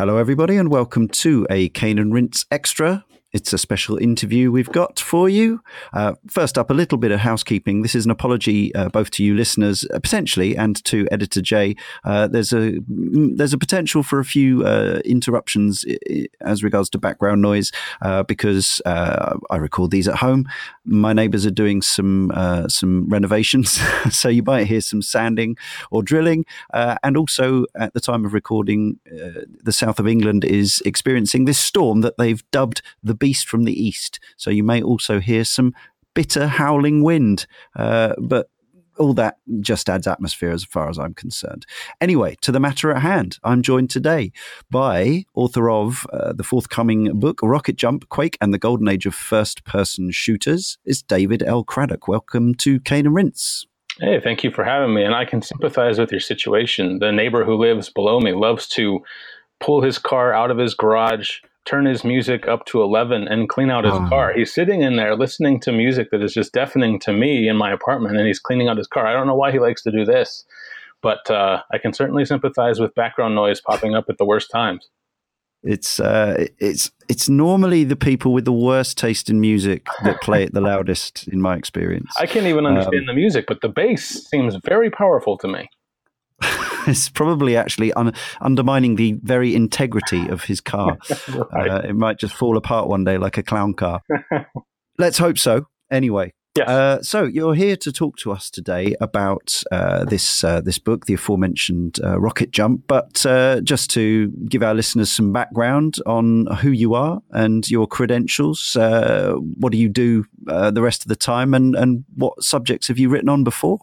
Hello, everybody, and welcome to a Cane and Rinse Extra. It's a special interview we've got for you. Uh, first up, a little bit of housekeeping. This is an apology uh, both to you listeners, uh, potentially, and to Editor Jay. Uh, there's a mm, there's a potential for a few uh, interruptions as regards to background noise uh, because I record these at home. My neighbours are doing some some renovations, so you might hear some sanding or drilling. and also, at the time of recording, the south of England is experiencing this storm that they've dubbed the beast from the east. So you may also hear some bitter howling wind. Uh, but all that just adds atmosphere as far as I'm concerned. Anyway, to the matter at hand, I'm joined today by author of uh, the forthcoming book, Rocket Jump, Quake, and the Golden Age of First Person Shooters, is David L. Craddock. Welcome to Cane and Rinse. Hey, thank you for having me. And I can sympathize with your situation. The neighbor who lives below me loves to pull his car out of his garage turn his music up to 11 and clean out his oh. car. He's sitting in there listening to music that is just deafening to me in my apartment and he's cleaning out his car. I don't know why he likes to do this, but uh, I can certainly sympathize with background noise popping up at the worst times. It's uh, it's it's normally the people with the worst taste in music that play it the loudest, in my experience. I can't even understand um, the music, but the bass seems very powerful to me. it's probably actually un- undermining the very integrity of his car. right. uh, it might just fall apart one day like a clown car. Let's hope so. Anyway, Yes. Uh, so you're here to talk to us today about uh, this uh, this book, the aforementioned uh, Rocket Jump. But uh, just to give our listeners some background on who you are and your credentials, uh, what do you do the rest of the time, and and what subjects have you written on before?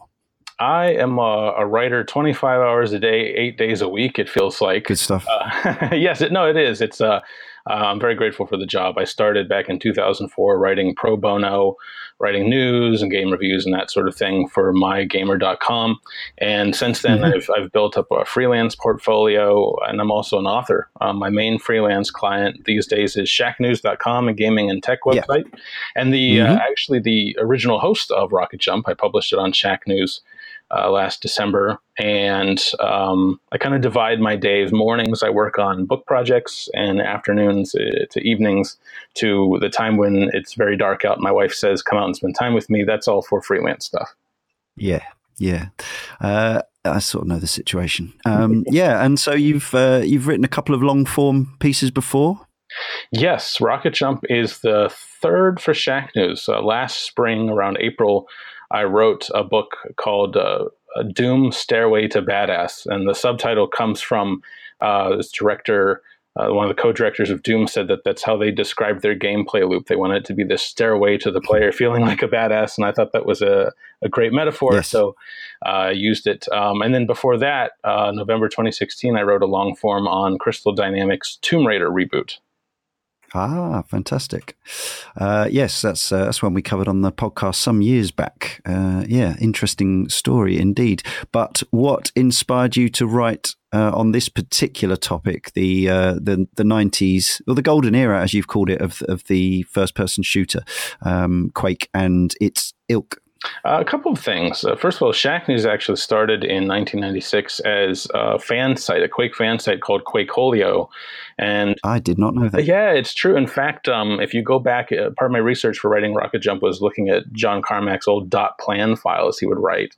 I am a, a, writer 25 hours a day, eight days a week. It feels like good stuff. Uh, yes, it, no, it is. It's. Uh, uh, I'm very grateful for the job. I started back in 2004 writing pro bono, writing news and game reviews and that sort of thing for mygamer.com. And since then, mm-hmm. I've, I've built up a freelance portfolio, and I'm also an author. Um, my main freelance client these days is shacknews.com, a gaming and tech website. Yeah. And the mm-hmm. uh, actually the original host of Rocket Jump, I published it on Shack News uh, last December. And um, I kind of divide my days. Mornings, I work on book projects, and afternoons uh, to evenings to the time when it's very dark out. My wife says, Come out and spend time with me. That's all for freelance stuff. Yeah. Yeah. Uh, I sort of know the situation. Um, yeah. And so you've, uh, you've written a couple of long form pieces before. Yes, Rocket Jump is the third for Shack News. Uh, last spring, around April, I wrote a book called uh, Doom Stairway to Badass. And the subtitle comes from uh, this director, uh, one of the co directors of Doom, said that that's how they described their gameplay loop. They wanted it to be this stairway to the player feeling like a badass. And I thought that was a, a great metaphor. Yes. So uh, I used it. Um, and then before that, uh, November 2016, I wrote a long form on Crystal Dynamics' Tomb Raider reboot. Ah, fantastic! Uh, yes, that's uh, that's one we covered on the podcast some years back. Uh, yeah, interesting story indeed. But what inspired you to write uh, on this particular topic, the uh, the the nineties or the golden era, as you've called it, of of the first person shooter, um, Quake and its ilk? Uh, a couple of things. Uh, first of all, Shack News actually started in 1996 as a fan site, a Quake fan site called Quakeholio. And I did not know that. Yeah, it's true. In fact, um, if you go back, uh, part of my research for writing Rocket Jump was looking at John Carmack's old dot plan files he would write.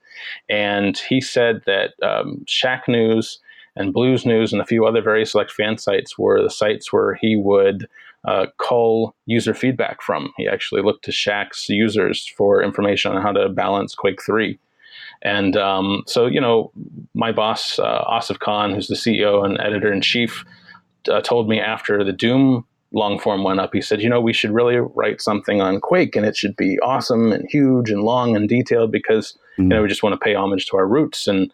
And he said that um, Shack News and Blues News and a few other very select fan sites were the sites where he would uh, cull user feedback from. He actually looked to Shack's users for information on how to balance Quake 3. And um, so, you know, my boss, uh, Asif Khan, who's the CEO and editor in chief, uh, told me after the Doom long form went up, he said, you know, we should really write something on Quake and it should be awesome and huge and long and detailed because, mm-hmm. you know, we just want to pay homage to our roots. And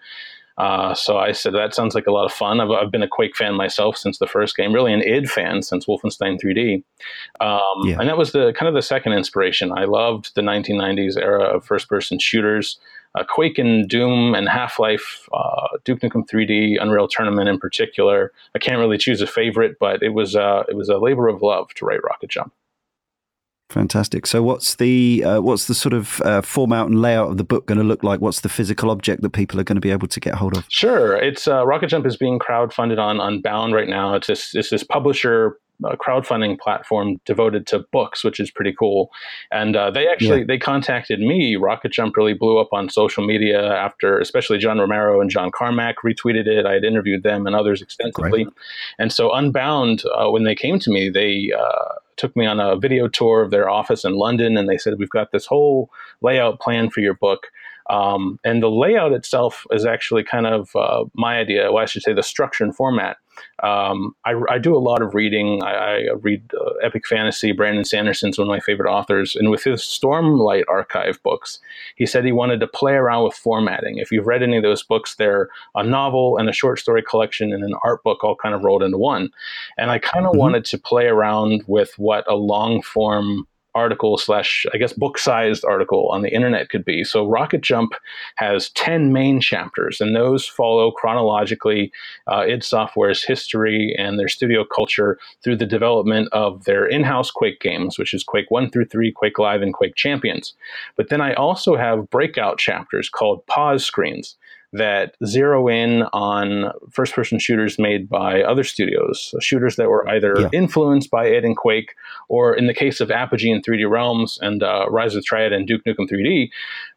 uh, so I said, that sounds like a lot of fun. I've, I've, been a Quake fan myself since the first game, really an id fan since Wolfenstein 3D. Um, yeah. And that was the kind of the second inspiration. I loved the 1990s era of first person shooters. Uh, Quake and Doom and Half Life, uh, Duke Nukem 3D, Unreal Tournament in particular. I can't really choose a favorite, but it was uh, it was a labor of love to write Rocket Jump. Fantastic. So, what's the uh, what's the sort of uh, format and layout of the book going to look like? What's the physical object that people are going to be able to get hold of? Sure, it's uh, Rocket Jump is being crowdfunded on Unbound right now. It's this, it's this publisher a crowdfunding platform devoted to books, which is pretty cool. And uh, they actually yeah. they contacted me. Rocket Jump really blew up on social media after, especially John Romero and John Carmack retweeted it. I had interviewed them and others extensively. Great. And so Unbound, uh, when they came to me, they uh, took me on a video tour of their office in London, and they said, "We've got this whole layout plan for your book." Um, and the layout itself is actually kind of uh, my idea. Well, I should say the structure and format. Um, I, I, do a lot of reading. I, I read uh, epic fantasy. Brandon Sanderson's one of my favorite authors. And with his Stormlight archive books, he said he wanted to play around with formatting. If you've read any of those books, they're a novel and a short story collection and an art book all kind of rolled into one. And I kind of mm-hmm. wanted to play around with what a long form article slash I guess book sized article on the internet could be. So Rocket Jump has 10 main chapters, and those follow chronologically uh, id Software's history and their studio culture through the development of their in house Quake games, which is Quake 1 through 3, Quake Live, and Quake Champions. But then I also have breakout chapters called pause screens that zero in on first person shooters made by other studios, shooters that were either yeah. influenced by id and Quake, or in the case of Apogee and 3D Realms and uh, Rise of the Triad and Duke Nukem 3D,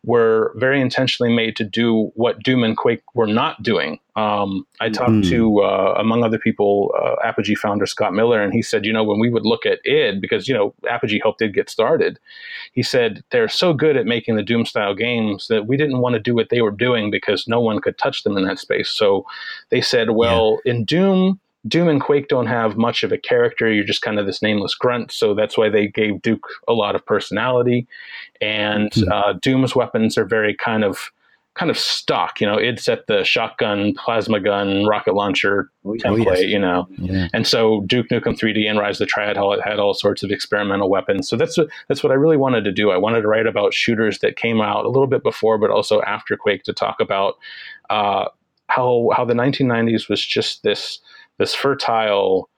were very intentionally made to do what Doom and Quake were not doing. Um, I talked mm. to, uh, among other people, uh, Apogee founder Scott Miller, and he said, you know, when we would look at id, because, you know, Apogee helped id get started, he said they're so good at making the Doom style games that we didn't want to do what they were doing because no one could touch them in that space. So they said, well, yeah. in Doom, Doom and Quake don't have much of a character. You're just kind of this nameless grunt. So that's why they gave Duke a lot of personality. And mm-hmm. uh, Doom's weapons are very kind of kind of stock. You know, it's at the shotgun, plasma gun, rocket launcher oh, template. Oh, yes. You know, yeah. and so Duke Nukem 3D and Rise of the Triad all had all sorts of experimental weapons. So that's what that's what I really wanted to do. I wanted to write about shooters that came out a little bit before, but also after Quake to talk about uh, how how the 1990s was just this this fertile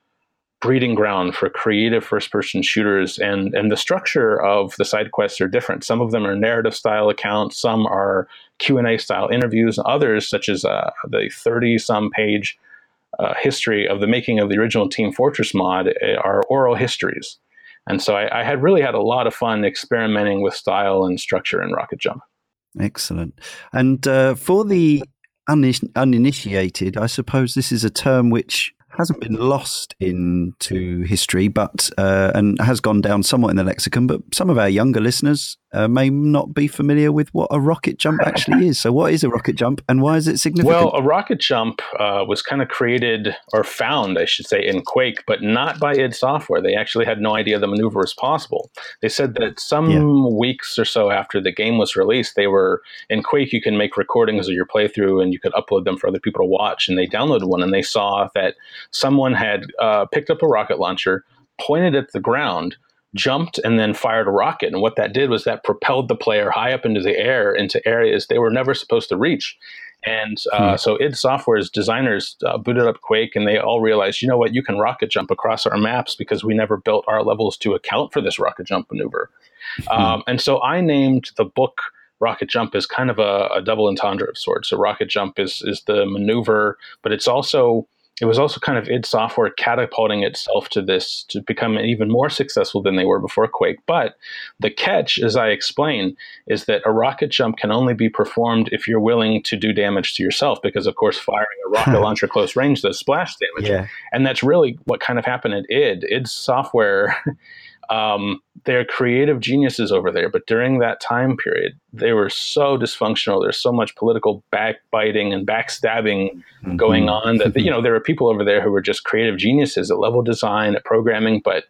breeding ground for creative first person shooters. And and the structure of the side quests are different. Some of them are narrative style accounts some are q&a style interviews others such as uh, the 30 some page uh, history of the making of the original team fortress mod eh, are oral histories. And so I, I had really had a lot of fun experimenting with style and structure in rocket jump. Excellent. And uh, for the uninitiated, I suppose this is a term which hasn't been lost into history, but uh, and has gone down somewhat in the lexicon. But some of our younger listeners uh, may not be familiar with what a rocket jump actually is. So, what is a rocket jump, and why is it significant? Well, a rocket jump uh, was kind of created or found, I should say, in Quake, but not by id Software. They actually had no idea the maneuver was possible. They said that some yeah. weeks or so after the game was released, they were in Quake. You can make recordings of your playthrough, and you could upload them for other people to watch. And they downloaded one, and they saw that someone had uh, picked up a rocket launcher, pointed it at the ground jumped and then fired a rocket. And what that did was that propelled the player high up into the air into areas they were never supposed to reach. And uh, hmm. so id Software's designers uh, booted up Quake and they all realized, you know what, you can rocket jump across our maps because we never built our levels to account for this rocket jump maneuver. Hmm. Um, and so I named the book Rocket Jump as kind of a, a double entendre of sorts. So Rocket Jump is, is the maneuver, but it's also it was also kind of id Software catapulting itself to this to become even more successful than they were before Quake. But the catch, as I explain, is that a rocket jump can only be performed if you're willing to do damage to yourself, because of course firing a rocket launcher close range does splash damage, yeah. and that's really what kind of happened at id. id Software. Um, they're creative geniuses over there, but during that time period, they were so dysfunctional. There's so much political backbiting and backstabbing mm-hmm. going on that you know there are people over there who were just creative geniuses at level design, at programming, but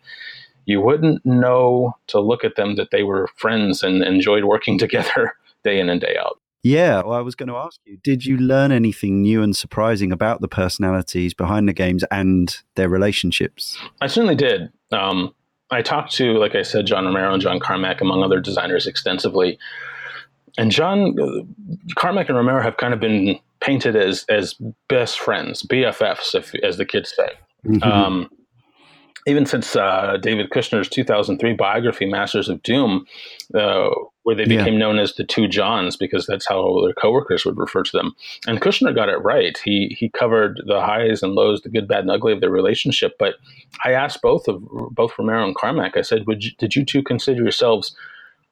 you wouldn't know to look at them that they were friends and enjoyed working together day in and day out. Yeah, well, I was going to ask you, did you learn anything new and surprising about the personalities behind the games and their relationships? I certainly did. Um, I talked to, like I said, John Romero and John Carmack, among other designers, extensively. And John Carmack and Romero have kind of been painted as as best friends, BFFs, if, as the kids say. Mm-hmm. Um, even since uh, David Kushner's 2003 biography, Masters of Doom, uh, where they became yeah. known as the two Johns because that's how their coworkers would refer to them. And Kushner got it right. He he covered the highs and lows, the good, bad, and ugly of their relationship. But I asked both of both Romero and Carmack. I said, "Would you, did you two consider yourselves?"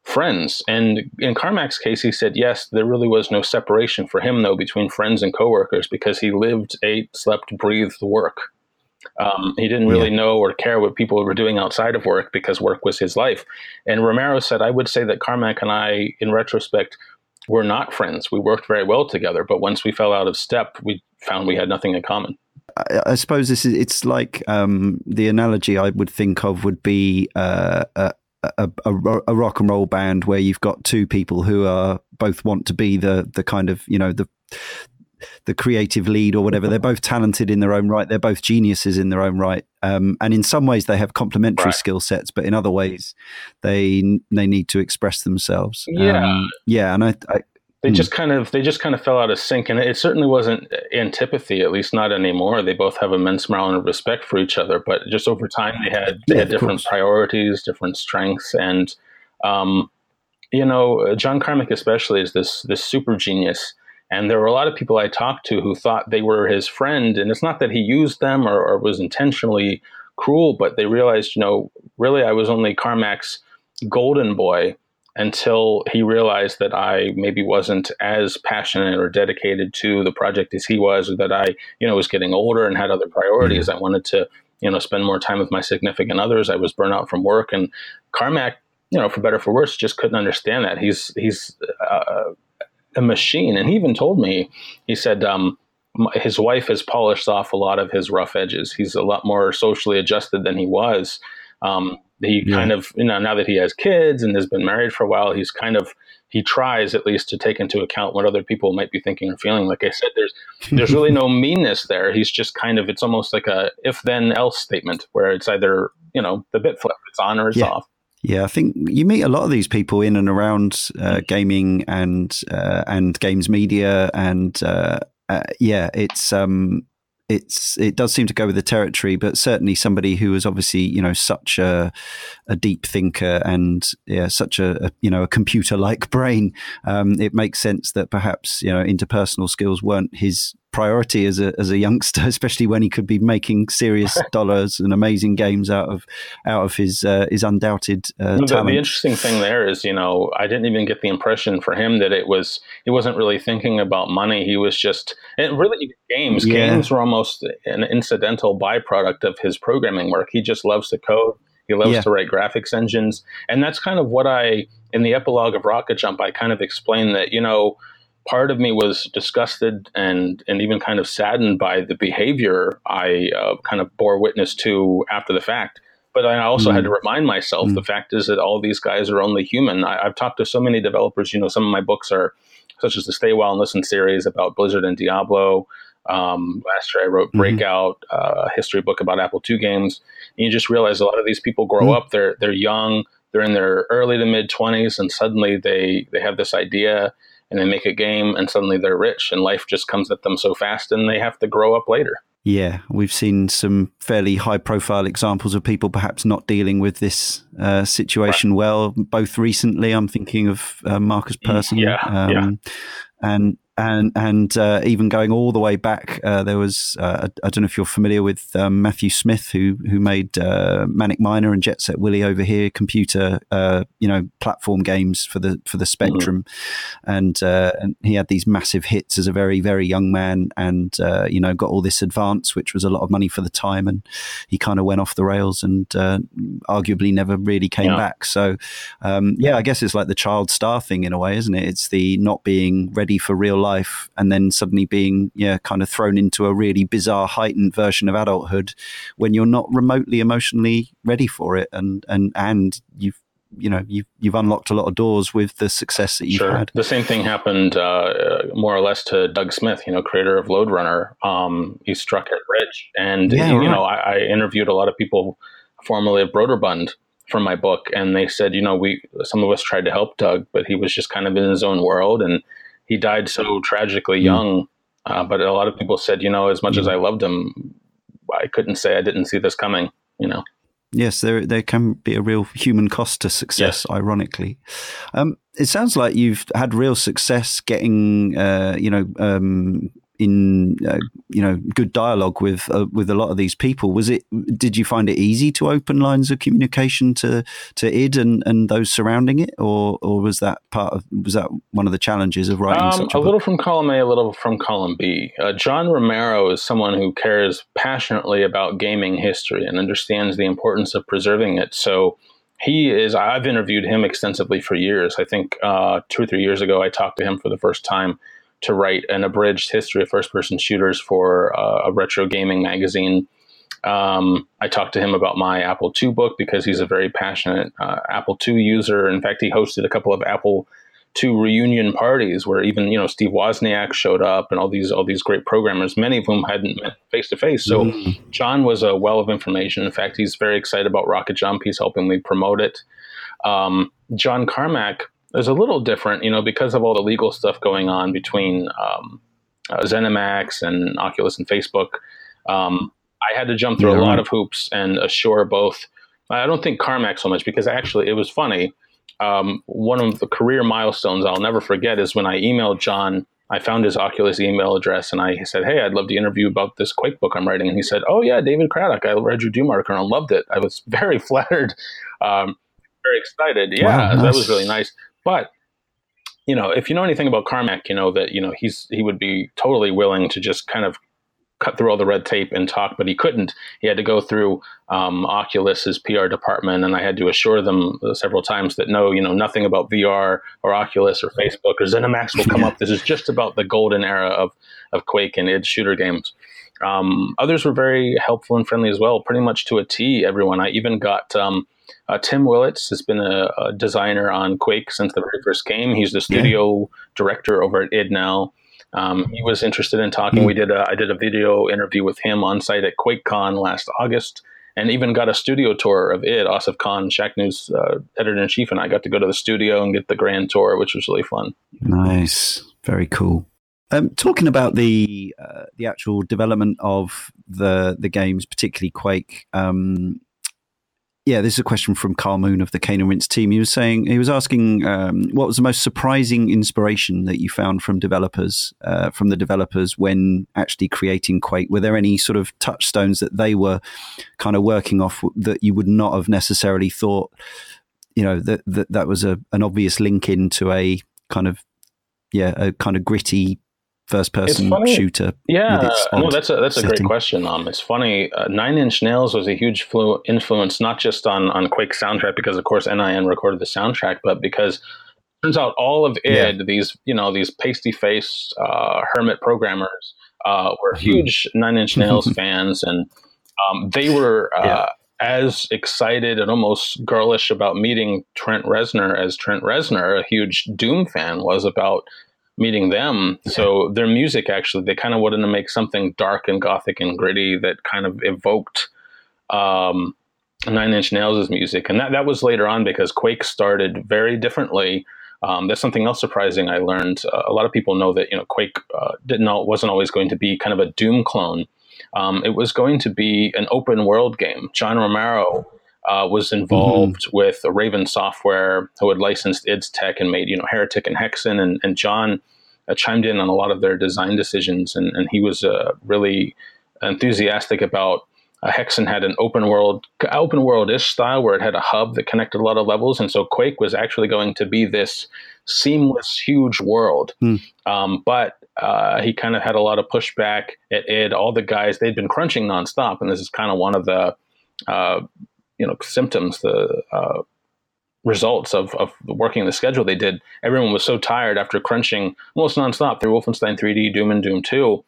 friends. And in Carmack's case, he said, yes, there really was no separation for him, though, between friends and coworkers because he lived, ate, slept, breathed work. Um, he didn't really yeah. know or care what people were doing outside of work because work was his life. And Romero said, I would say that Carmack and I, in retrospect, were not friends. We worked very well together, but once we fell out of step, we found we had nothing in common. I, I suppose this is it's like um, the analogy I would think of would be uh, a, a, a, a, rock and roll band where you've got two people who are both want to be the the kind of you know the the creative lead or whatever. They're both talented in their own right. They're both geniuses in their own right. Um, and in some ways, they have complementary right. skill sets, but in other ways, they they need to express themselves. Yeah, um, yeah. And I, I they hmm. just kind of they just kind of fell out of sync, and it certainly wasn't antipathy. At least not anymore. They both have immense amount of respect for each other, but just over time, they had they yeah, had different priorities, different strengths, and um, you know, John Carmack especially is this this super genius and there were a lot of people I talked to who thought they were his friend. And it's not that he used them or, or was intentionally cruel, but they realized, you know, really I was only Carmack's golden boy until he realized that I maybe wasn't as passionate or dedicated to the project as he was, or that I, you know, was getting older and had other priorities. Mm-hmm. I wanted to, you know, spend more time with my significant others. I was burnt out from work, and Carmack, you know, for better for worse, just couldn't understand that. He's he's uh, a machine. And he even told me, he said, um, his wife has polished off a lot of his rough edges. He's a lot more socially adjusted than he was. Um, he yeah. kind of, you know, now that he has kids and has been married for a while, he's kind of, he tries at least to take into account what other people might be thinking or feeling. Like I said, there's, there's really no meanness there. He's just kind of, it's almost like a if then else statement where it's either, you know, the bit flip, it's on or it's yeah. off. Yeah, I think you meet a lot of these people in and around uh, gaming and uh, and games media, and uh, uh yeah, it's um, it's it does seem to go with the territory, but certainly somebody who is obviously you know such a, a deep thinker and yeah, such a, a you know a computer like brain. Um, it makes sense that perhaps you know interpersonal skills weren't his priority as a as a youngster, especially when he could be making serious dollars and amazing games out of out of his uh, his undoubted uh, the, talent. The interesting thing there is, you know, I didn't even get the impression for him that it was he wasn't really thinking about money. He was just and really games. Yeah. Games were almost an incidental byproduct of his programming work. He just loves to code. He loves yeah. to write graphics engines, and that's kind of what I in the epilogue of Rocket Jump. I kind of explained that you know part of me was disgusted and and even kind of saddened by the behavior I uh, kind of bore witness to after the fact. But I also mm. had to mm. remind myself mm. the fact is that all these guys are only human. I, have talked to so many developers. You know, some of my books are such as the Stay While and Listen series about Blizzard and Diablo. Um, last year I wrote mm-hmm. Breakout, uh, a history book about Apple II games. And you just realize a lot of these people grow mm. up. They're they're young. They're in their early to mid twenties, and suddenly they they have this idea and they make a game and suddenly they're rich and life just comes at them so fast and they have to grow up later. Yeah, we've seen some fairly high profile examples of people perhaps not dealing with this uh, situation right. well. Both recently, I'm thinking of uh, Markus Persson. Yeah, um, yeah. And and and uh, even going all the way back, uh, there was uh, I don't know if you're familiar with um, Matthew Smith, who who made uh, Manic Miner and Jet Set Willy over here, computer uh, you know platform games for the for the Spectrum, mm-hmm. and uh, and he had these massive hits as a very very young man, and you know got all this advance, which was a lot of money for the time, and he kind of went off the rails and arguably never really came yeah. back. So um, yeah, I guess it's like the child star thing in a way, isn't it? It's the not being ready for real life life and then suddenly being yeah kind of thrown into a really bizarre heightened version of adulthood when you're not remotely emotionally ready for it and and and you've you know you've you've unlocked a lot of doors with the success that you've sure. had. The same thing happened uh, more or less to Doug Smith, you know, creator of Lode Runner. Um, he struck it rich, and yeah, you right. know, I, I, interviewed a lot of people formerly of Broderbund from my book, and they said, you know, we some of us tried to help Doug, but he was just kind of in his own world, and he died so tragically mm. young. Uh, but a lot of people said, you know, as much as. I loved him, I couldn't say I didn't see this coming. You know. Yes, there there can be a real human cost to success. Yes. Ironically, um, it sounds like you've had real success getting, uh, you know, um, in uh, you know good dialogue with uh, with a lot of these people. Was it did you find it easy to open lines of communication to to id and and those surrounding it? Or or was that part of was that one of the challenges of writing um, such a, a little from column a a little from column b. Uh, john romero is someone who cares passionately about gaming history and understands the importance of preserving it. So he is i've interviewed him extensively for years. I think uh, two or three years ago i talked to him for the first time to write an abridged history of first person shooters for uh, a retro gaming magazine. Um, I talked to him about my Apple II book because he's a very passionate uh, Apple II user. In fact, he hosted a couple of Apple II reunion parties where even you know Steve Wozniak showed up and all these all these great programmers, many of whom hadn't met face to face. So mm. John was a well of information. In fact, he's very excited about Rocket Jump. He's helping me promote it. Um, John Carmack is a little different, you know, because of all the legal stuff going on between um, uh, ZeniMax and Oculus and Facebook. Um, I had to jump through yeah, a lot of hoops and assure both. I don't think Carmack so much because actually it was funny. Um, one of the career milestones I'll never forget is when I emailed John. I found his Oculus email address and I said, "Hey, I'd love to interview about this Quake book I'm writing." And he said, "Oh yeah, David Craddock. I read your Doom article and I loved it. I was very flattered, um, very excited. Yeah, wow, nice. that was really nice." But you know, if you know anything about Carmack, you know that you know he's he would be totally willing to just kind of cut through all the red tape and talk, but he couldn't. He had to go through um, Oculus's PR department, and I had to assure them several times that no, you know, nothing about VR or Oculus or Facebook or ZeniMax will come up. This is just about the golden era of of Quake and id shooter games. Um, others were very helpful and friendly as well, pretty much to a T. Everyone. I even got. Um, uh, Tim Willits has been a, a, designer on Quake since the very first game. He's the studio yeah. director over at id now. Um, he was interested in talking. Mm-hmm. We did a, I did a video interview with him on site at QuakeCon last August, and even got a studio tour of id. Asif Khan, Shacknews uh, editor in chief, and I got to go to the studio and get the grand tour, which was really fun. Nice, very cool. Um, talking about the uh, the actual development of the the games, particularly Quake. Um, yeah, this is a question from Carl Moon of the Cane and Rinse team. He was saying he was asking um, what was the most surprising inspiration that you found from developers, uh, from the developers when actually creating Quake. Were there any sort of touchstones that they were kind of working off that you would not have necessarily thought, you know, that that, that was a, an obvious link into a kind of yeah, a kind of gritty first person shooter. Yeah, no, that's a that's a great question. Um, it's funny. Uh, Nine Inch Nails was a huge flu- influence, not just on on Quake soundtrack because of course NIN recorded the soundtrack, but because turns out all of id yeah. these you know these pasty faced uh, hermit programmers uh, were mm-hmm. huge Nine Inch Nails fans, and um, they were. Uh, yeah. As excited and almost girlish about meeting Trent Reznor as Trent Reznor, a huge Doom fan, was about meeting them. Yeah. So their music actually, they kind of wanted to make something dark and gothic and gritty that kind of evoked um, Nine Inch Nails' music. And that, that was later on because Quake started very differently. Um, that's something else surprising I learned. Uh, a lot of people know that you know Quake uh, didn't know, wasn't always going to be kind of a Doom clone. Um, it was going to be an open world game. John Romero uh, was involved mm-hmm. with Raven Software, who had licensed id's tech and made you know Heretic and Hexen, and, and John uh, chimed in on a lot of their design decisions, and, and he was uh, really enthusiastic about. Uh, Hexen had an open world, open world-ish style where it had a hub that connected a lot of levels, and so Quake was actually going to be this seamless, huge world. Mm. Um, but uh, he kind of had a lot of pushback at id. All the guys they'd been crunching nonstop, and this is kind of one of the uh, you know symptoms, the uh, results of, of working the schedule they did. Everyone was so tired after crunching almost nonstop through Wolfenstein 3D, Doom, and Doom 2.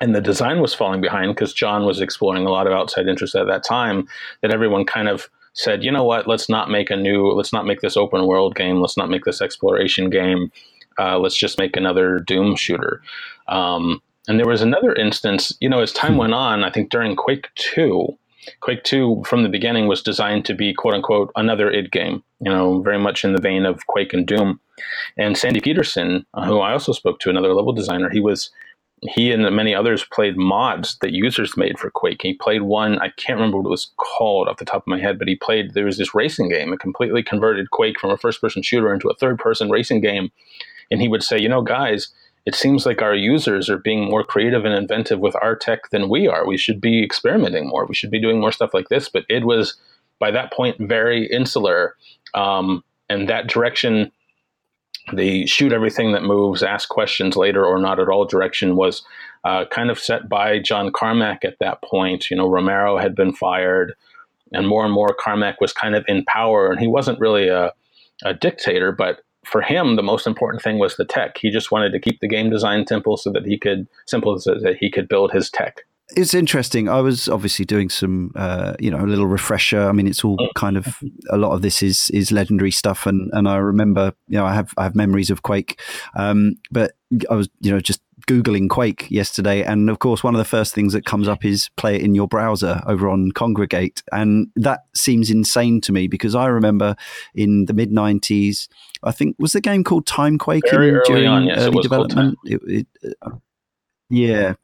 And the design was falling behind because John was exploring a lot of outside interests at that time. That everyone kind of said, you know what, let's not make a new, let's not make this open world game, let's not make this exploration game, uh, let's just make another Doom shooter. Um, and there was another instance, you know, as time hmm. went on, I think during Quake 2, Quake 2 from the beginning was designed to be quote unquote another id game, you know, very much in the vein of Quake and Doom. And Sandy Petersen, uh, who I also spoke to, another level designer, he was he and many others played mods that users made for Quake. He played one, I can't remember what it was called off the top of my head, but he played, there was this racing game, it completely converted Quake from a first person shooter into a third person racing game. And he would say, you know, guys, it seems like our users are being more creative and inventive with our tech than we are. We should be experimenting more. We should be doing more stuff like this. But it was, by that point, very insular. Um, and that direction the shoot everything that moves, ask questions later or not at all direction was uh, kind of set by John Carmack at that point. You know, Romero had been fired, and more and more Carmack was kind of in power, and he wasn't really a, a dictator, but for him, the most important thing was the tech. He just wanted to keep the game design simple so that he could simple so that he could build his tech it's interesting. I was obviously doing some, uh, you know, a little refresher. I mean, it's all kind of a lot of this is is legendary stuff, and and I remember, you know, I have I have memories of Quake, um, but I was, you know, just googling Quake yesterday, and of course, one of the first things that comes up is play it in your browser over on Kongregate. and that seems insane to me because I remember in the mid '90s, I think was the game called Time Quake Very in, early during on, yes, early development. It, it, uh, yeah.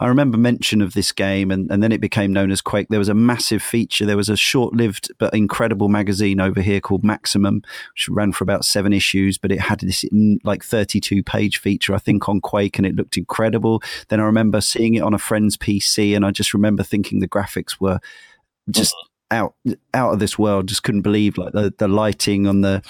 I remember mention of this game, and, and then it became known as Quake. There was a massive feature. There was a short lived but incredible magazine over here called Maximum, which ran for about seven issues, but it had this like 32 page feature, I think, on Quake, and it looked incredible. Then I remember seeing it on a friend's PC, and I just remember thinking the graphics were just out out of this world. Just couldn't believe like the, the lighting on the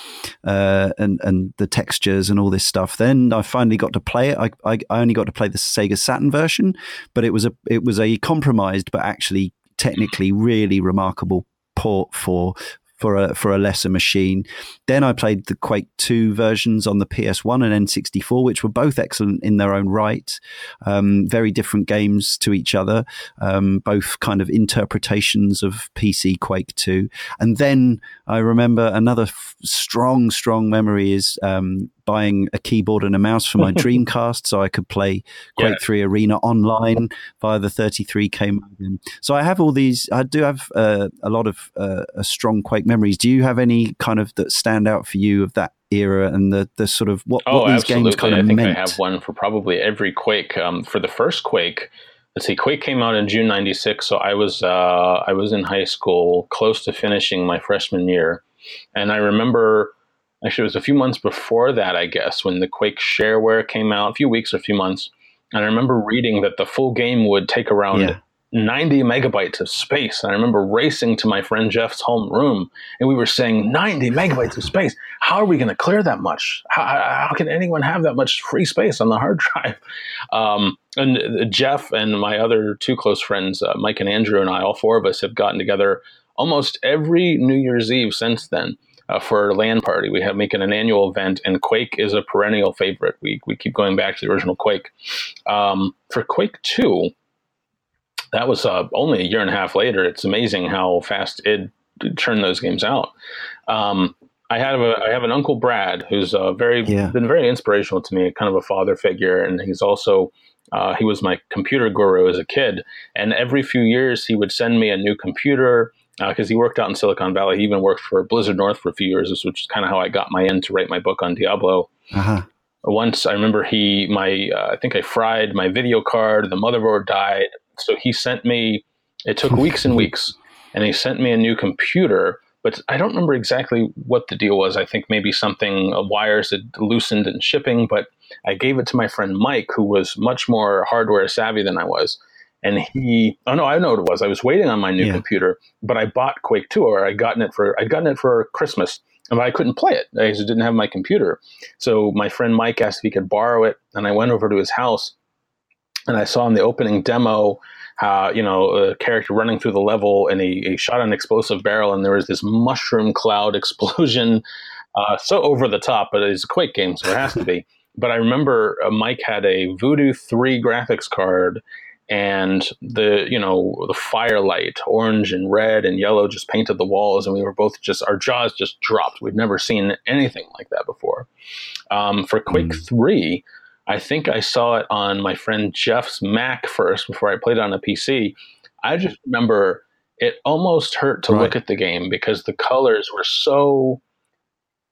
uh, and and the textures and all this stuff. Then I finally got to play it. I, I, I only got to play the Sega Saturn version, but it was a it was a compromised but actually technically really remarkable port for for a for a lesser machine. Then I played the Quake 2 versions on the PS1 and N64, which were both excellent in their own right. Um, very different games to each other, um, both kind of interpretations of PC Quake 2. And then I remember another f- strong, strong memory is um, buying a keyboard and a mouse for my Dreamcast so I could play Quake yeah. 3 Arena online via the 33K modem. So I have all these, I do have uh, a lot of uh, strong Quake memories. Do you have any kind of that stand out for you of that era and the, the sort of what, oh, what these absolutely. games kind of I think meant? I have one for probably every Quake. Um, for the first Quake, let's see, Quake came out in June '96, so I was uh, I was in high school, close to finishing my freshman year, and I remember actually it was a few months before that, I guess, when the Quake shareware came out, a few weeks or a few months. And I remember reading that the full game would take around yeah. 90 megabytes of space. And I remember racing to my friend Jeff's home room and we were saying 90 megabytes of space. How are we going to clear that much? How, how, can anyone have that much free space on the hard drive? Um, and Jeff and my other two close friends, uh, Mike and Andrew, and I, all four of us have gotten together almost every New Year's Eve since then uh, for LAN party. We have making an annual event, and Quake is a perennial favorite. We we keep going back to the original Quake. Um, for Quake Two, that was uh, only a year and a half later. It's amazing how fast it turned those games out. Um, I have a I have an uncle Brad who's uh, very yeah. been very inspirational to me, kind of a father figure, and he's also uh, he was my computer guru as a kid. And every few years, he would send me a new computer because uh, he worked out in Silicon Valley. He even worked for Blizzard North for a few years, which is kind of how I got my end to write my book on Diablo. Uh-huh. Once I remember he, my, uh, I think I fried my video card. The motherboard died, so he sent me. It took weeks and weeks, and he sent me a new computer. But I don't remember exactly what the deal was. I think maybe something uh, wires had loosened in shipping. But I gave it to my friend Mike, who was much more hardware savvy than I was and he oh no i know what it was. I was waiting on my new yeah. computer but i bought quake 2 or i'd gotten it for i'd gotten it for christmas and i couldn't play it. I just didn't have my computer. So my friend mike asked if he could borrow it and i went over to his house and i saw in the opening demo how you know a character running through the level and he, he shot an explosive barrel and there was this mushroom cloud explosion uh, so over the top but it's a quake game so it has to be. But i remember uh, mike had a voodoo 3 graphics card and the you know the firelight orange and red and yellow just painted the walls and we were both just our jaws just dropped we'd never seen anything like that before um, for quake mm. 3 i think i saw it on my friend jeff's mac first before i played it on a pc i just remember it almost hurt to right. look at the game because the colors were so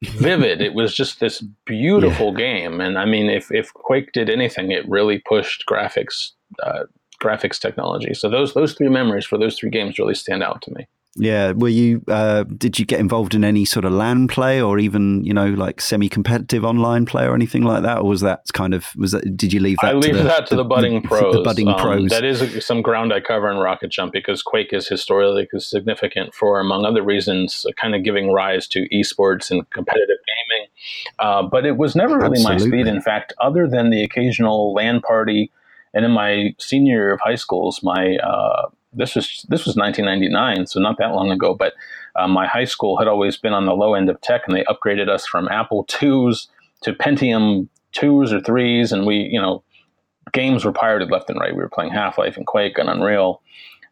vivid. it was just this beautiful yeah. game, and I mean, if if Quake did anything, it really pushed graphics uh, graphics technology. So those those three memories for those three games really stand out to me. Yeah, were you? Uh, did you get involved in any sort of LAN play, or even you know like semi-competitive online play, or anything like that, or was that kind of was that? Did you leave that? I leave the, that to the, the budding the, pros. The budding um, pros. That is some ground I cover in Rocket Jump because Quake is historically significant for, among other reasons, kind of giving rise to esports and competitive gaming. Uh, but it was never really Absolutely. my speed. In fact, other than the occasional LAN party. And in my senior year of high schools, my uh, this was this was 1999, so not that long ago. But uh, my high school had always been on the low end of tech, and they upgraded us from Apple IIs to Pentium twos or threes, and we, you know, games were pirated left and right. We were playing Half Life and Quake and Unreal.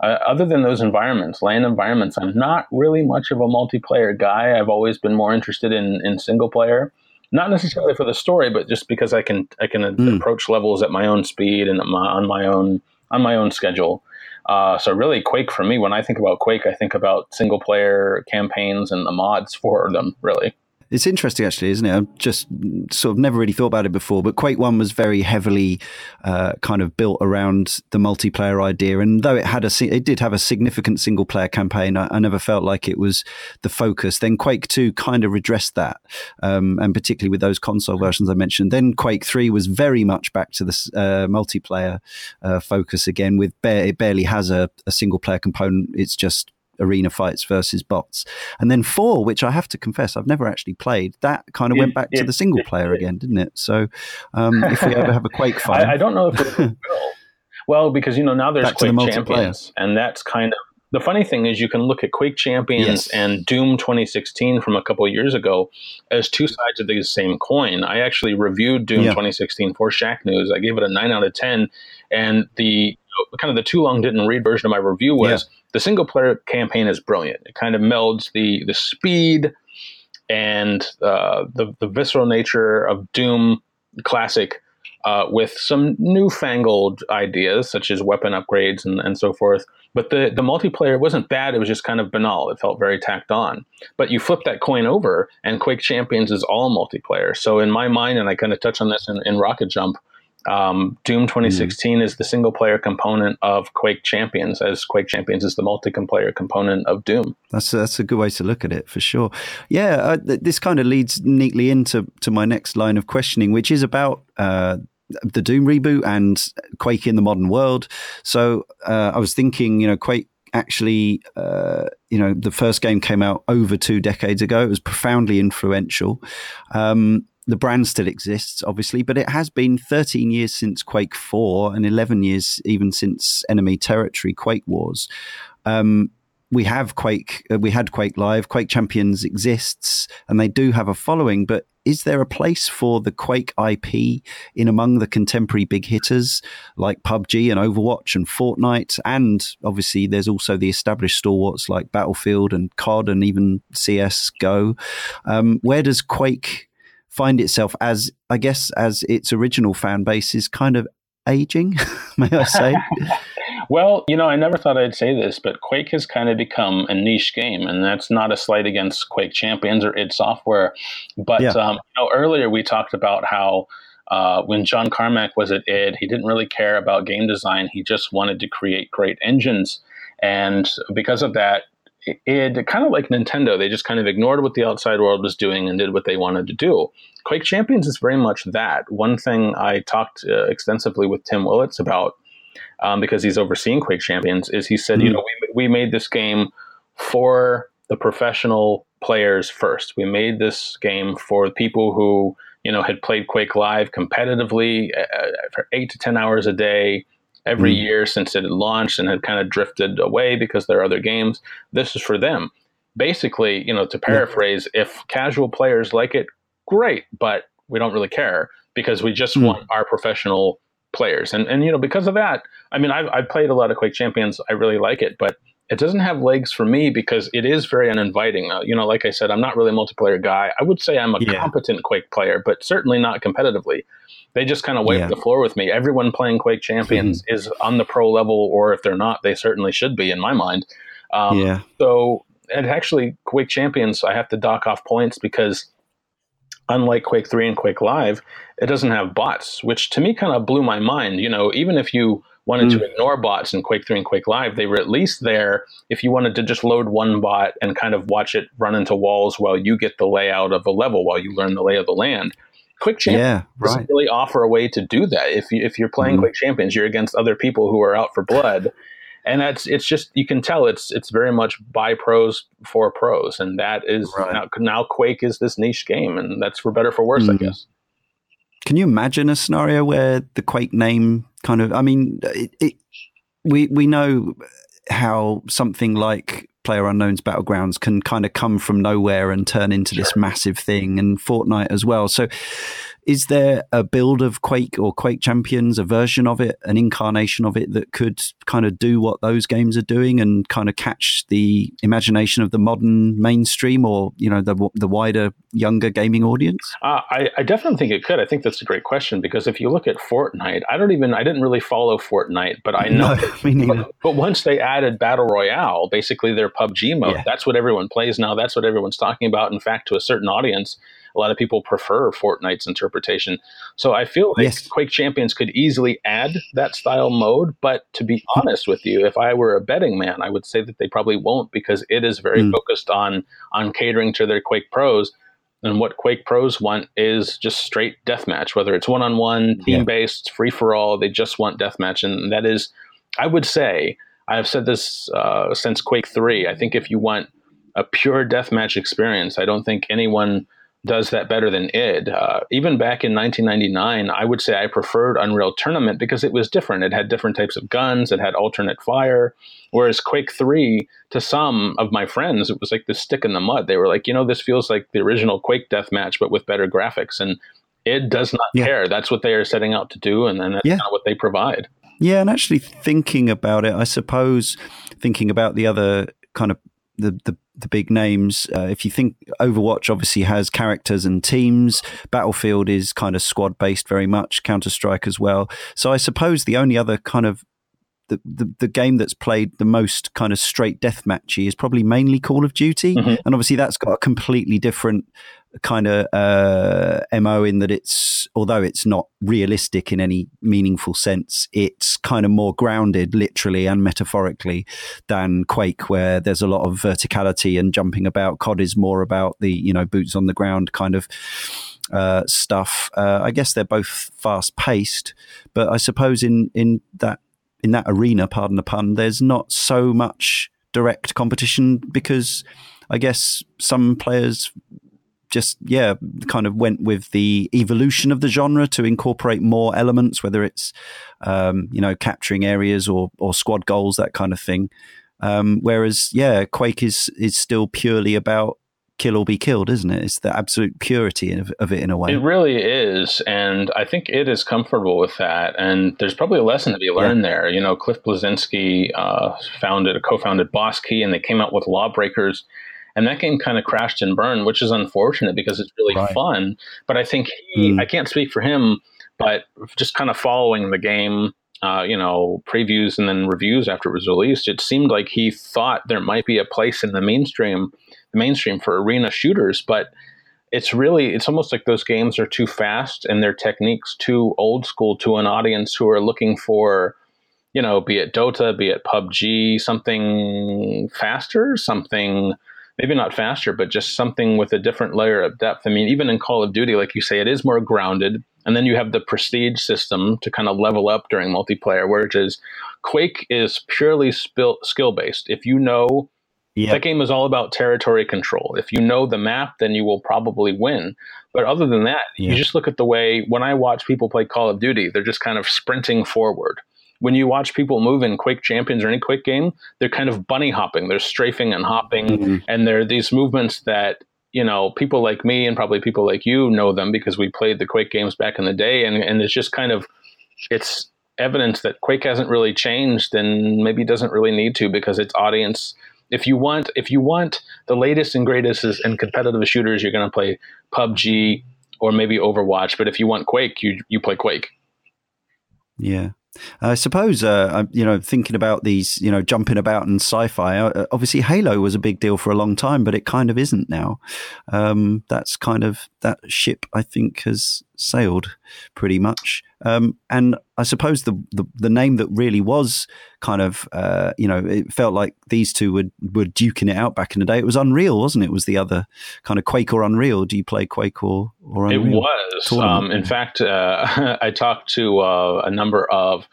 Uh, other than those environments, LAN environments, I'm not really much of a multiplayer guy. I've always been more interested in in single player not necessarily for the story, but just because I can I can mm. approach levels at my own speed and my, on my own on my own schedule. Uh, so really, Quake for me, when I think about Quake, I think about single player campaigns and the mods for them. Really. It's interesting, actually, isn't it? I've just sort of never really thought about it before, but Quake One was very heavily uh, kind of built around the multiplayer idea, and though it had a, it did have a significant single player campaign, I, I never felt like it was the focus. Then Quake Two kind of redressed that, um, and particularly with those console versions I mentioned. Then Quake Three was very much back to the uh, multiplayer uh, focus again. With it barely has a, a single player component; it's just arena fights versus bots. And then four, which I have to confess, I've never actually played, that kind of went back to the single player again, didn't it? So um, if we ever have a Quake fight. I, I, don't know if it will. Well, because, you know, now there's back Quake the Champions, and that's kind of the funny thing is you can look at Quake Champions yes. and Doom 2016 from a couple years ago as two sides of the same coin. I actually reviewed Doom yeah. 2016 for Shack News. I gave it a 9 out of 10 and the kind of the too long didn't read version of my review was yeah. the single player campaign is brilliant. It kind of melds the the speed and uh, the the visceral nature of Doom classic uh, with some newfangled ideas such as weapon upgrades and, and so forth. But the, the multiplayer wasn't bad. It was just kind of banal. It felt very tacked on. But you flip that coin over, and Quake Champions is all multiplayer. So in my mind, and I kind of touch on this in, in Rocket Jump, um, Doom 2016 mm. is the single player component of Quake Champions, as Quake Champions is the multiplayer component of Doom. That's a, that's a good way to look at it for sure. Yeah, uh, th- this kind of leads neatly into to my next line of questioning, which is about. Uh, the Doom reboot and Quake in the modern world. So uh, I was thinking, you know, Quake actually, uh, you know, the first game came out over two decades ago. It was profoundly influential. Um, the brand still exists, obviously, but it has been 13 years since Quake 4 and 11 years even since Enemy Territory Quake Wars. Um, we have Quake, uh, we had Quake Live, Quake Champions exists, and they do have a following, but is there a place for the Quake IP in among the contemporary big hitters like PUBG and Overwatch and Fortnite? And obviously, there's also the established stalwarts like Battlefield and COD and even CS:GO. Um, where does Quake find itself as I guess as its original fan base is kind of aging, may I say? well, you know, I never thought I'd say this, but Quake has kind of become a niche game, and that's not a slight against Quake Champions or id Software. But yeah. um, you know, earlier we talked about how. Uh, when John Carmack was at id, he didn't really care about game design. He just wanted to create great engines. And because of that, it kind of like Nintendo, they just kind of ignored what the outside world was doing and did what they wanted to do. Quake Champions is very much that. One thing I talked uh, extensively with Tim Willits about, um, because he's overseeing Quake Champions, is he said, mm-hmm. you know, we, we made this game for the professional players first. We made this game for people who, you know, had played Quake Live competitively uh, for eight to 10 hours a day every mm. year since it had launched and had kind of drifted away because there are other games. This is for them. Basically, you know, to paraphrase, yeah. if casual players like it, great, but we don't really care because we just mm. want our professional players. And and you know, because of that, I mean, I've, I've played a lot of Quake Champions. I really like it, but it doesn't have legs for me because it is very uninviting. Uh, you know, like I said, I'm not really a multiplayer guy. I would say I'm a yeah. competent Quake player, but certainly not competitively. They just kind of wipe yeah. the floor with me. Everyone playing Quake Champions mm-hmm. is on the pro level, or if they're not, they certainly should be in my mind. Um, yeah. So, and actually, Quake Champions, I have to dock off points because unlike Quake 3 and Quake Live, it doesn't have bots, which to me kind of blew my mind. You know, even if you wanted mm. to ignore bots in Quake 3 and Quake Live, they were at least there if you wanted to just load one bot and kind of watch it run into walls while you get the layout of a level, while you learn the lay of the land. Quake Champions yeah, right. doesn't really offer a way to do that. If, you, if you're playing mm. Quake Champions, you're against other people who are out for blood and that's it's just you can tell it's it's very much by pros for pros, and that is right. now, now, Quake is this niche game, and that's for better for worse, mm. I guess. Can you imagine a scenario where the Quake name kind of? I mean, it, it, we we know how something like Player Unknown's Battlegrounds can kind of come from nowhere and turn into sure. this massive thing, and Fortnite as well. So, is there a build of Quake or Quake Champions, a version of it, an incarnation of it that could kind of do what those games are doing and kind of catch the imagination of the modern mainstream or you know the the wider younger gaming audience? Uh, I, I, definitely think it could. I think that's a great question because if you look at Fortnite, I don't even I didn't really follow Fortnite, but I know. No, but, but, once they added battle royale, basically their PUBG mode, yeah. that's what everyone plays now. That's what everyone's talking about. In fact, to a certain audience a lot of people prefer Fortnite's interpretation. So I feel like yes. Quake Champions could easily add that style mode. But to be honest with you, if I were a betting man, I would say that they probably won't because it is very mm. focused on on catering to their Quake pros. And what Quake pros want is just straight deathmatch, whether it's one on one, team based, free for all. They just want deathmatch, and that is, I would say, I have said this uh, since Quake Three. I think if you want a pure deathmatch experience, I don't think anyone does that better than id. Uh, even back in 1999, I would say I preferred Unreal Tournament because it was different. It had different types of guns, it had alternate fire. Whereas Quake 3, to some of my friends, it was like the stick in the mud. They were like, you know, this feels like the original Quake deathmatch, but with better graphics. And id does not yeah. care. That's what they are setting out to do, and then that's yeah. what they provide. Yeah, and actually thinking about it, I suppose thinking about the other kind of the the, the big names. Uh, if you think Overwatch obviously has characters and teams, Battlefield is kind of squad based very much, Counter Strike as well. So I suppose the only other kind of the, the, the, game that's played the most kind of straight deathmatchy is probably mainly Call of Duty, mm-hmm. and obviously that's got a completely different kind of uh, mo in that it's although it's not realistic in any meaningful sense, it's kind of more grounded, literally and metaphorically, than Quake, where there's a lot of verticality and jumping about. COD is more about the you know boots on the ground kind of. Uh, stuff. Uh, I guess they're both fast paced, but I suppose in in that in that arena, pardon the pun, there's not so much direct competition because I guess some players just yeah kind of went with the evolution of the genre to incorporate more elements whether it's um, you know capturing areas or or squad goals that kind of thing. Um, whereas yeah quake is is still purely about kill or be killed isn't it it's the absolute purity of, of it in a way it really is and i think it is comfortable with that and there's probably a lesson to be learned yeah. there you know cliff bleszinski uh, founded co-founded boss key and they came out with lawbreakers and that game kind of crashed and burned, which is unfortunate because it's really right. fun. But I think he, mm. I can't speak for him, but just kind of following the game, uh, you know, previews and then reviews after it was released, it seemed like he thought there might be a place in the mainstream, the mainstream for arena shooters, but it's really it's almost like those games are too fast and their techniques too old school to an audience who are looking for you know be it dota be it pubg something faster something maybe not faster, but just something with a different layer of depth. I mean, even in Call of Duty, like you say, it is more grounded. And then you have the prestige system to kind of level up during multiplayer, whereas Quake is purely skill based. If you know yep. that game is all about territory control, if you know the map, then you will probably win. But other than that, you just look at the way when I watch people play Call of Duty, they're just kind of sprinting forward when you watch people move in Quake Champions or any Quake game, they're kind of bunny hopping. They're strafing and hopping, mm-hmm. and they're these movements that you know people like me and probably people like you know them because we played the Quake games back in the day, and and it's just kind of it's evidence that Quake hasn't really changed and maybe doesn't really need to because its audience. If you want, if you want the latest and greatest in competitive shooters, you're going to play PUBG or maybe Overwatch. But if you want Quake, you you play Quake. Yeah. I suppose, uh, you know, thinking about these, you know, jumping about and sci-fi. Uh, obviously, Halo was a big deal for a long time, but it kind of isn't now. Um, that's kind of that ship. I think has sailed pretty much. Um, and I suppose the, the, the name that really was kind of, uh, you know, it felt like these two were were duking it out back in the day. It was Unreal, wasn't it? it was the other kind of Quake or Unreal? Do you play Quake or or Unreal? It was. Um, in fact, uh, I talked to uh, a number of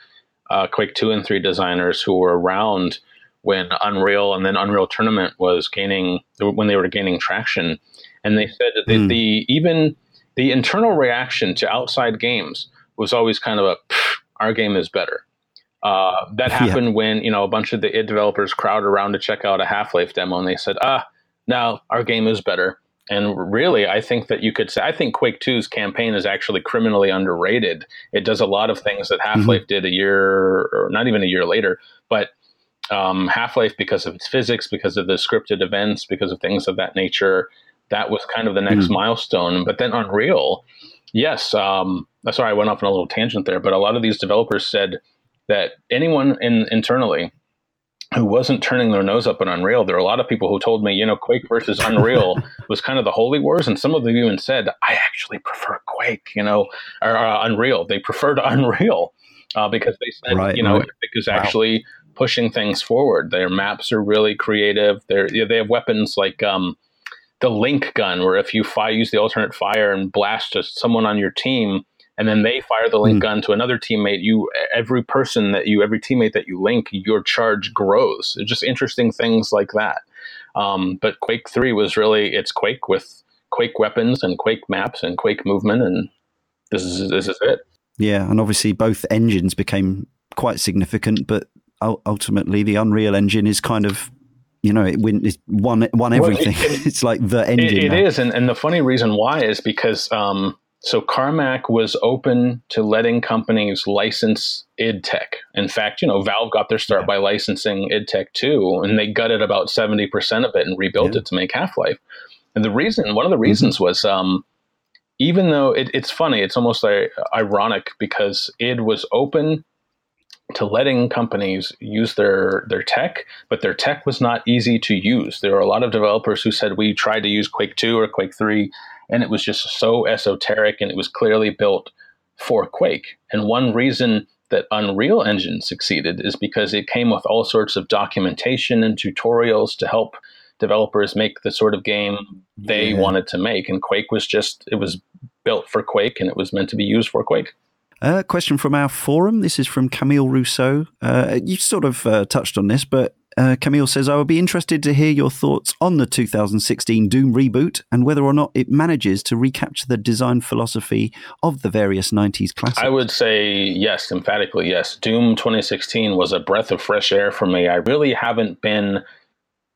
uh, Quake 2 and 3 designers who were around when Unreal and then Unreal Tournament was gaining, when they were gaining traction. And they said that mm. the, even the internal reaction to outside games was always kind of a, our game is better. Uh, that happened yeah. when, you know, a bunch of the id developers crowded around to check out a Half-Life demo and they said, ah, now our game is better. And really, I think that you could say, I think Quake 2's campaign is actually criminally underrated. It does a lot of things that Half Life mm-hmm. did a year, or not even a year later. But um, Half Life, because of its physics, because of the scripted events, because of things of that nature, that was kind of the next mm-hmm. milestone. But then Unreal, yes, um, sorry, I went off on a little tangent there, but a lot of these developers said that anyone in, internally who wasn't turning their nose up at Unreal. There are a lot of people who told me, you know, Quake versus Unreal was kind of the holy wars, and some of them even said, I actually prefer Quake, you know, or uh, Unreal. They preferred Unreal uh, because they said, right, you know, right. Epic is wow. actually pushing things forward. Their maps are really creative. They're, you know, they have weapons like um, the link gun, where if you fire, use the alternate fire and blast someone on your team, and then they fire the link mm. gun to another teammate you every person that you every teammate that you link your charge grows. It's just interesting things like that. Um, but quake 3 was really it's quake with quake weapons and quake maps and quake movement and this is this is it. Yeah and obviously both engines became quite significant but ultimately the unreal engine is kind of you know, it win, it's won, won everything. Well, it, it's like the engine. it, it is, and, and the funny reason why is because um, so Carmack was open to letting companies license id Tech. In fact, you know, Valve got their start yeah. by licensing id Tech too, and they gutted about 70% of it and rebuilt yeah. it to make Half-Life. And the reason, one of the mm-hmm. reasons mm-hmm. was um, even though it, it's funny, it's almost like ironic because id was open to letting companies use their their tech, but their tech was not easy to use. There were a lot of developers who said we tried to use Quake 2 or Quake 3 and it was just so esoteric and it was clearly built for Quake. And one reason that Unreal Engine succeeded is because it came with all sorts of documentation and tutorials to help developers make the sort of game they yeah. wanted to make. And Quake was just, it was built for Quake and it was meant to be used for Quake. Uh, question from our forum. This is from Camille Rousseau. Uh, you sort of uh, touched on this, but uh, Camille says, I would be interested to hear your thoughts on the 2016 Doom reboot and whether or not it manages to recapture the design philosophy of the various 90s classics. I would say yes, emphatically yes. Doom 2016 was a breath of fresh air for me. I really haven't been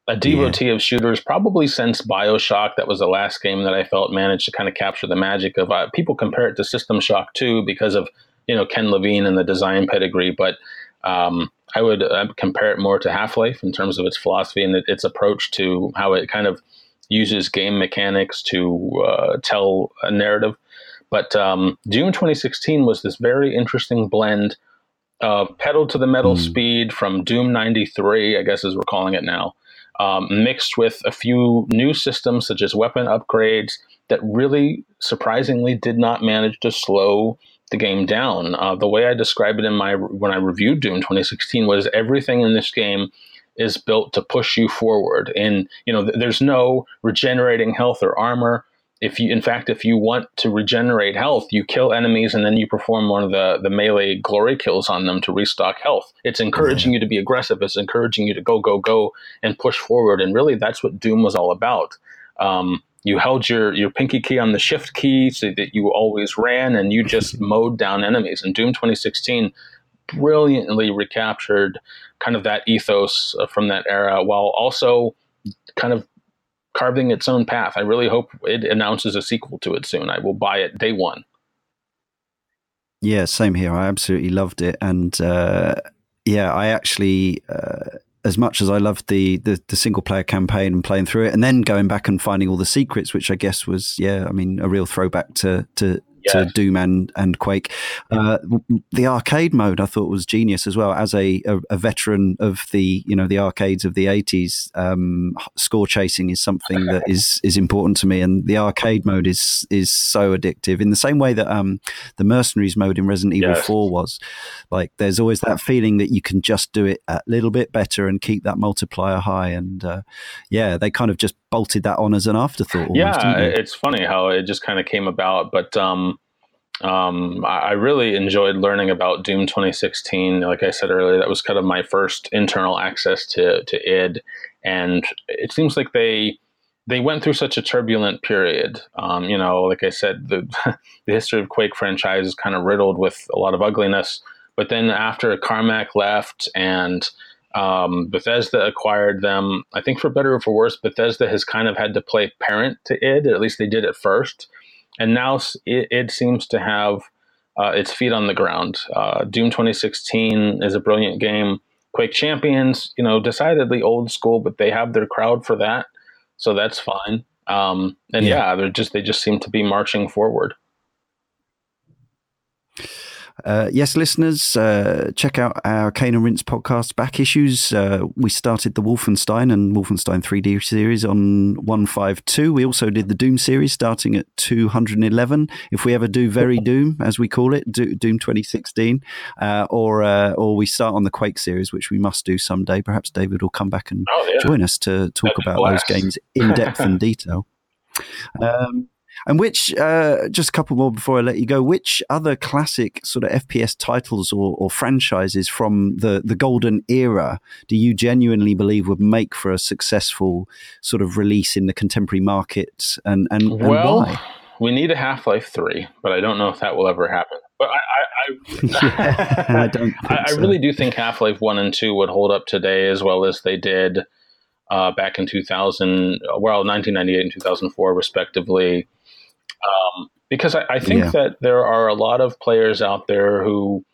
a devotee yeah. of shooters probably since Bioshock. That was the last game that I felt managed to kind of capture the magic of. Uh, people compare it to System Shock 2 because of you know Ken Levine and the design pedigree, but um, I would uh, compare it more to Half Life in terms of its philosophy and its approach to how it kind of uses game mechanics to uh, tell a narrative. But um, Doom 2016 was this very interesting blend of pedal to the metal mm. speed from Doom 93, I guess as we're calling it now, um, mixed with a few new systems such as weapon upgrades that really surprisingly did not manage to slow the game down. Uh, the way I described it in my when I reviewed Doom 2016 was everything in this game is built to push you forward, and you know th- there's no regenerating health or armor. If you, in fact, if you want to regenerate health, you kill enemies and then you perform one of the, the melee glory kills on them to restock health. It's encouraging you to be aggressive. It's encouraging you to go, go, go and push forward. And really, that's what Doom was all about. Um, you held your, your pinky key on the shift key so that you always ran and you just mowed down enemies. And Doom 2016 brilliantly recaptured kind of that ethos uh, from that era while also kind of carving its own path. I really hope it announces a sequel to it soon. I will buy it day one. Yeah, same here. I absolutely loved it. And uh, yeah, I actually. Uh, as much as I loved the, the, the single player campaign and playing through it, and then going back and finding all the secrets, which I guess was yeah, I mean a real throwback to to to Doom and and Quake. Uh, the arcade mode I thought was genius as well. As a, a, a veteran of the you know the arcades of the eighties, um, score chasing is something that is is important to me, and the arcade mode is is so addictive in the same way that um, the mercenaries mode in Resident Evil yes. Four was. Like, there's always that feeling that you can just do it a little bit better and keep that multiplier high, and uh, yeah, they kind of just bolted that on as an afterthought. Almost, yeah, it's funny how it just kind of came about, but um, um, I really enjoyed learning about Doom 2016. Like I said earlier, that was kind of my first internal access to to id, and it seems like they they went through such a turbulent period. Um, you know, like I said, the the history of Quake franchise is kind of riddled with a lot of ugliness. But then after Carmack left and um, Bethesda acquired them. I think for better or for worse, Bethesda has kind of had to play parent to id. At least they did at first, and now it, it seems to have uh, its feet on the ground. Uh, Doom 2016 is a brilliant game. Quake Champions, you know, decidedly old school, but they have their crowd for that, so that's fine. Um, and yeah. yeah, they're just they just seem to be marching forward. Uh, yes, listeners, uh, check out our Cane and Rinse podcast back issues. Uh, we started the Wolfenstein and Wolfenstein 3D series on 152. We also did the Doom series starting at 211. If we ever do Very Doom, as we call it, do, Doom 2016, uh, or uh, or we start on the Quake series, which we must do someday. Perhaps David will come back and oh, yeah. join us to talk That's about those games in depth and detail. Um, and which, uh, just a couple more before I let you go, which other classic sort of FPS titles or, or, franchises from the, the golden era do you genuinely believe would make for a successful sort of release in the contemporary market? And, and, and well, why? We need a Half Life 3, but I don't know if that will ever happen. But I, I, I, I don't. I, so. I, really do think Half Life 1 and 2 would hold up today as well as they did uh, back in 2000, well, 1998 and 2004, respectively um, because I, I think yeah. that there are a lot of players out there who,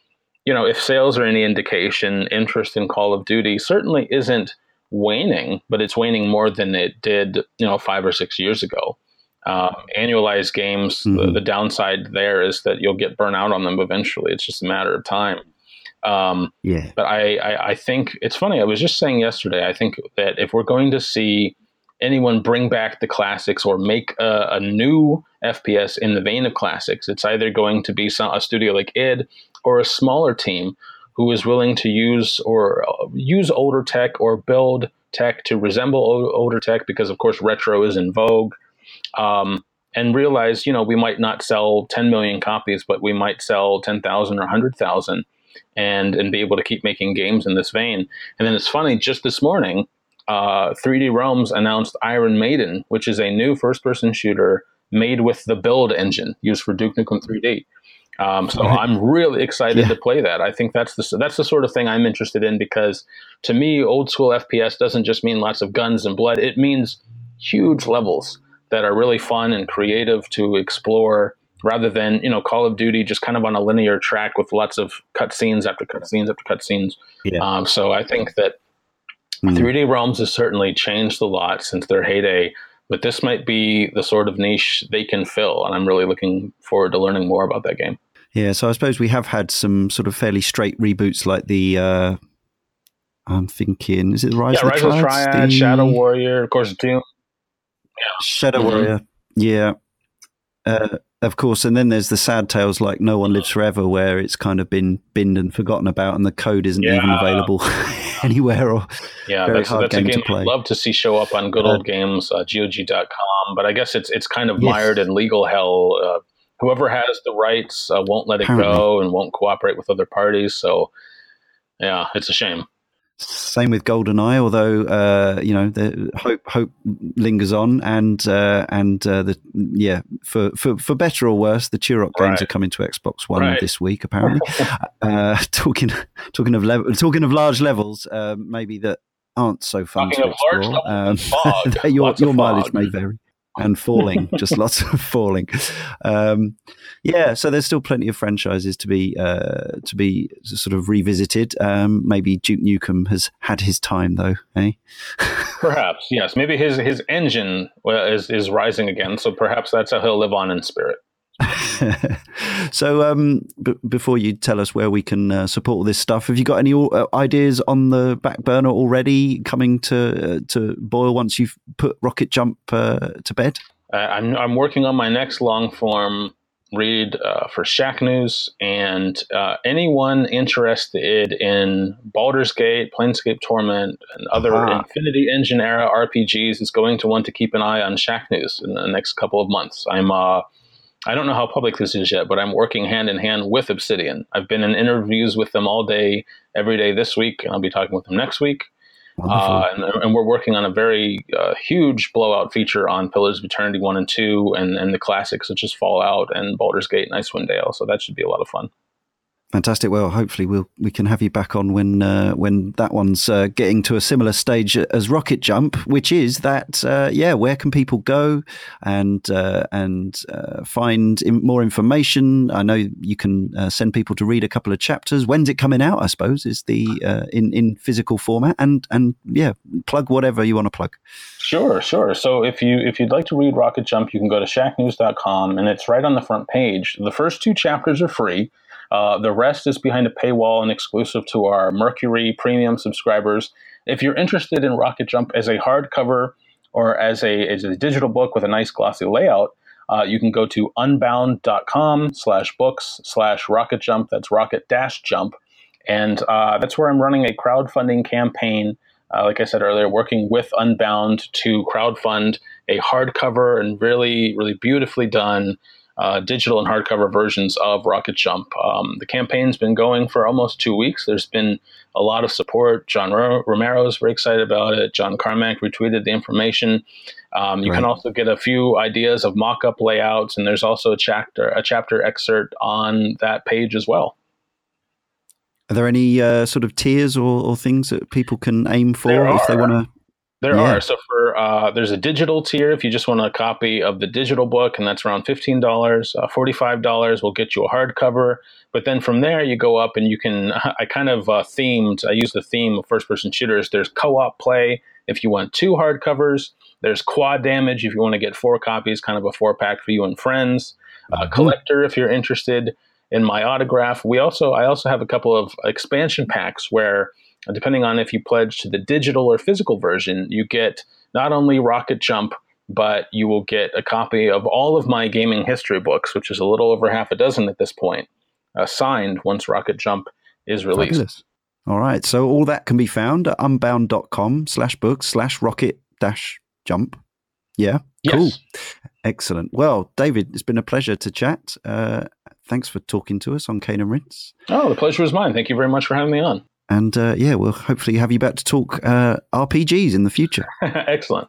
you know, if sales are any indication, interest in Call of Duty certainly isn't waning, but it's waning more than it did, you know, five or six years ago. Um, annualized games, mm-hmm. the, the, downside there is that you'll get burnt out on them eventually. It's just a matter of time. Um, yeah. But I, I, I think it's funny. I was just saying yesterday. I think that if we're going to see anyone bring back the classics or make a, a, new FPS in the vein of classics. It's either going to be some, a studio like id or a smaller team who is willing to use or uh, use older tech or build tech to resemble older tech because, of course, retro is in vogue. Um, and realize, you know, we might not sell 10 million copies, but we might sell 10,000 or 100,000 and, and be able to keep making games in this vein. And then it's funny, just this morning, uh, 3D Realms announced Ion Maiden, which is a new first person shooter made with the build engine used for Duke Nukem 3D. Um, so right. I'm really excited yeah. to play that. I think that's the that's the sort of thing I'm interested in because to me, old school FPS doesn't just mean lots of guns and blood. It means huge levels that are really fun and creative to explore, rather than you know Call of Duty just kind of on a linear track with lots of cutscenes after cutscenes after cutscenes. Yeah. Um, so I think that Mm. 3D Realms has certainly changed a lot since their heyday, but this might be the sort of niche they can fill, and I'm really looking forward to learning more about that game. Yeah, so I suppose we have had some sort of fairly straight reboots like the. Uh, I'm thinking, is it Rise yeah, of Rise of Triad, the... Shadow Warrior, of course, Doom. Yeah. Shadow mm-hmm. Warrior, yeah. Uh, of course, and then there's the sad tales like No One Lives Forever, where it's kind of been binned and forgotten about, and the code isn't yeah. even available anywhere. Or yeah, that's, that's game a game I'd love to see show up on good uh, old games, uh, GOG.com. But I guess it's it's kind of yes. mired in legal hell. Uh, whoever has the rights uh, won't let it Apparently. go and won't cooperate with other parties. So yeah, it's a shame. Same with GoldenEye, although uh, you know the hope hope lingers on, and uh, and uh, the yeah for, for for better or worse, the Turok games are coming to Xbox One right. this week. Apparently, uh, talking talking of level, talking of large levels, uh, maybe that aren't so fun talking to explore. Um, your your mileage may vary and falling, just lots of falling. Um, yeah, so there's still plenty of franchises to be uh, to be sort of revisited. Um, maybe Duke Nukem has had his time, though, eh? perhaps yes. Maybe his his engine is is rising again, so perhaps that's how he'll live on in spirit. so, um, b- before you tell us where we can uh, support all this stuff, have you got any uh, ideas on the back burner already coming to uh, to boil once you've put Rocket Jump uh, to bed? Uh, I'm I'm working on my next long form read uh, for Shacknews, and anyone interested in Baldur's Gate, Planescape Torment, and other. Infinity Engine era RPGs is going to want to keep an eye on Shacknews in the next couple of months. I'm I don't know how public this is yet, but I'm working hand in hand with Obsidian. I've been in interviews with them all day, every day this week, and I'll be talking with them next week. Uh, and, and, we're working on a very uh, huge blowout feature on Pillars of Eternity 1 and 2 and, and the classics such as Fallout and Baldur's Gate and Icewind Dale. So that should be a lot of fun. Fantastic. Well, hopefully we'll we can have you back on when uh, when that one's uh, getting to a similar stage as Rocket Jump, which is that uh, yeah, where can people go and uh, and uh, find in, more information? I know you can uh, send people to read a couple of chapters. When's it coming out? I suppose is the in in physical format and and yeah, plug whatever you want to plug. Sure, sure. So if you if you'd like to read Rocket Jump, you can go to shacknews.com and it's right on the front page. The first two chapters are free. Uh, the rest is behind a paywall and exclusive to our Mercury premium subscribers. If you're interested in Rocket Jump as a hardcover or as a, as a digital book with a nice glossy layout, uh, you can go to unbound.com slash books slash rocket jump. That's rocket dash jump. And uh, that's where I'm running a crowdfunding campaign. Uh, like I said earlier, working with Unbound to crowdfund a hardcover and really, really beautifully done uh, digital and hardcover versions of Rocket Jump. Um, the campaign's been going for almost two weeks. There's been a lot of support. John Romero is very excited about it. John Carmack retweeted the information. Um, you right. can also get a few ideas of mock-up layouts, and there's also a chapter a chapter excerpt on that page as well. Are there any uh, sort of tiers or, or, things that people can aim for if they want to? There yeah. are. So for uh, there's a digital tier if you just want a copy of the digital book, and that's around fifteen dollars. Uh, Forty five dollars will get you a hardcover. But then from there you go up and you can. I kind of uh, themed. I use the theme of first person shooters. There's co op play if you want two hardcovers. There's quad damage if you want to get four copies, kind of a four pack for you and friends. Uh, mm-hmm. Collector if you're interested in my autograph. We also I also have a couple of expansion packs where depending on if you pledge to the digital or physical version, you get not only Rocket Jump, but you will get a copy of all of my gaming history books, which is a little over half a dozen at this point, uh, signed once Rocket Jump is released. Fabulous. All right. So all that can be found at unbound.com slash books slash rocket dash jump. Yeah. Yes. Cool. Excellent. Well, David, it's been a pleasure to chat. Uh, thanks for talking to us on Cane and Rinse. Oh, the pleasure was mine. Thank you very much for having me on. And uh, yeah, we'll hopefully have you back to talk uh, RPGs in the future. Excellent.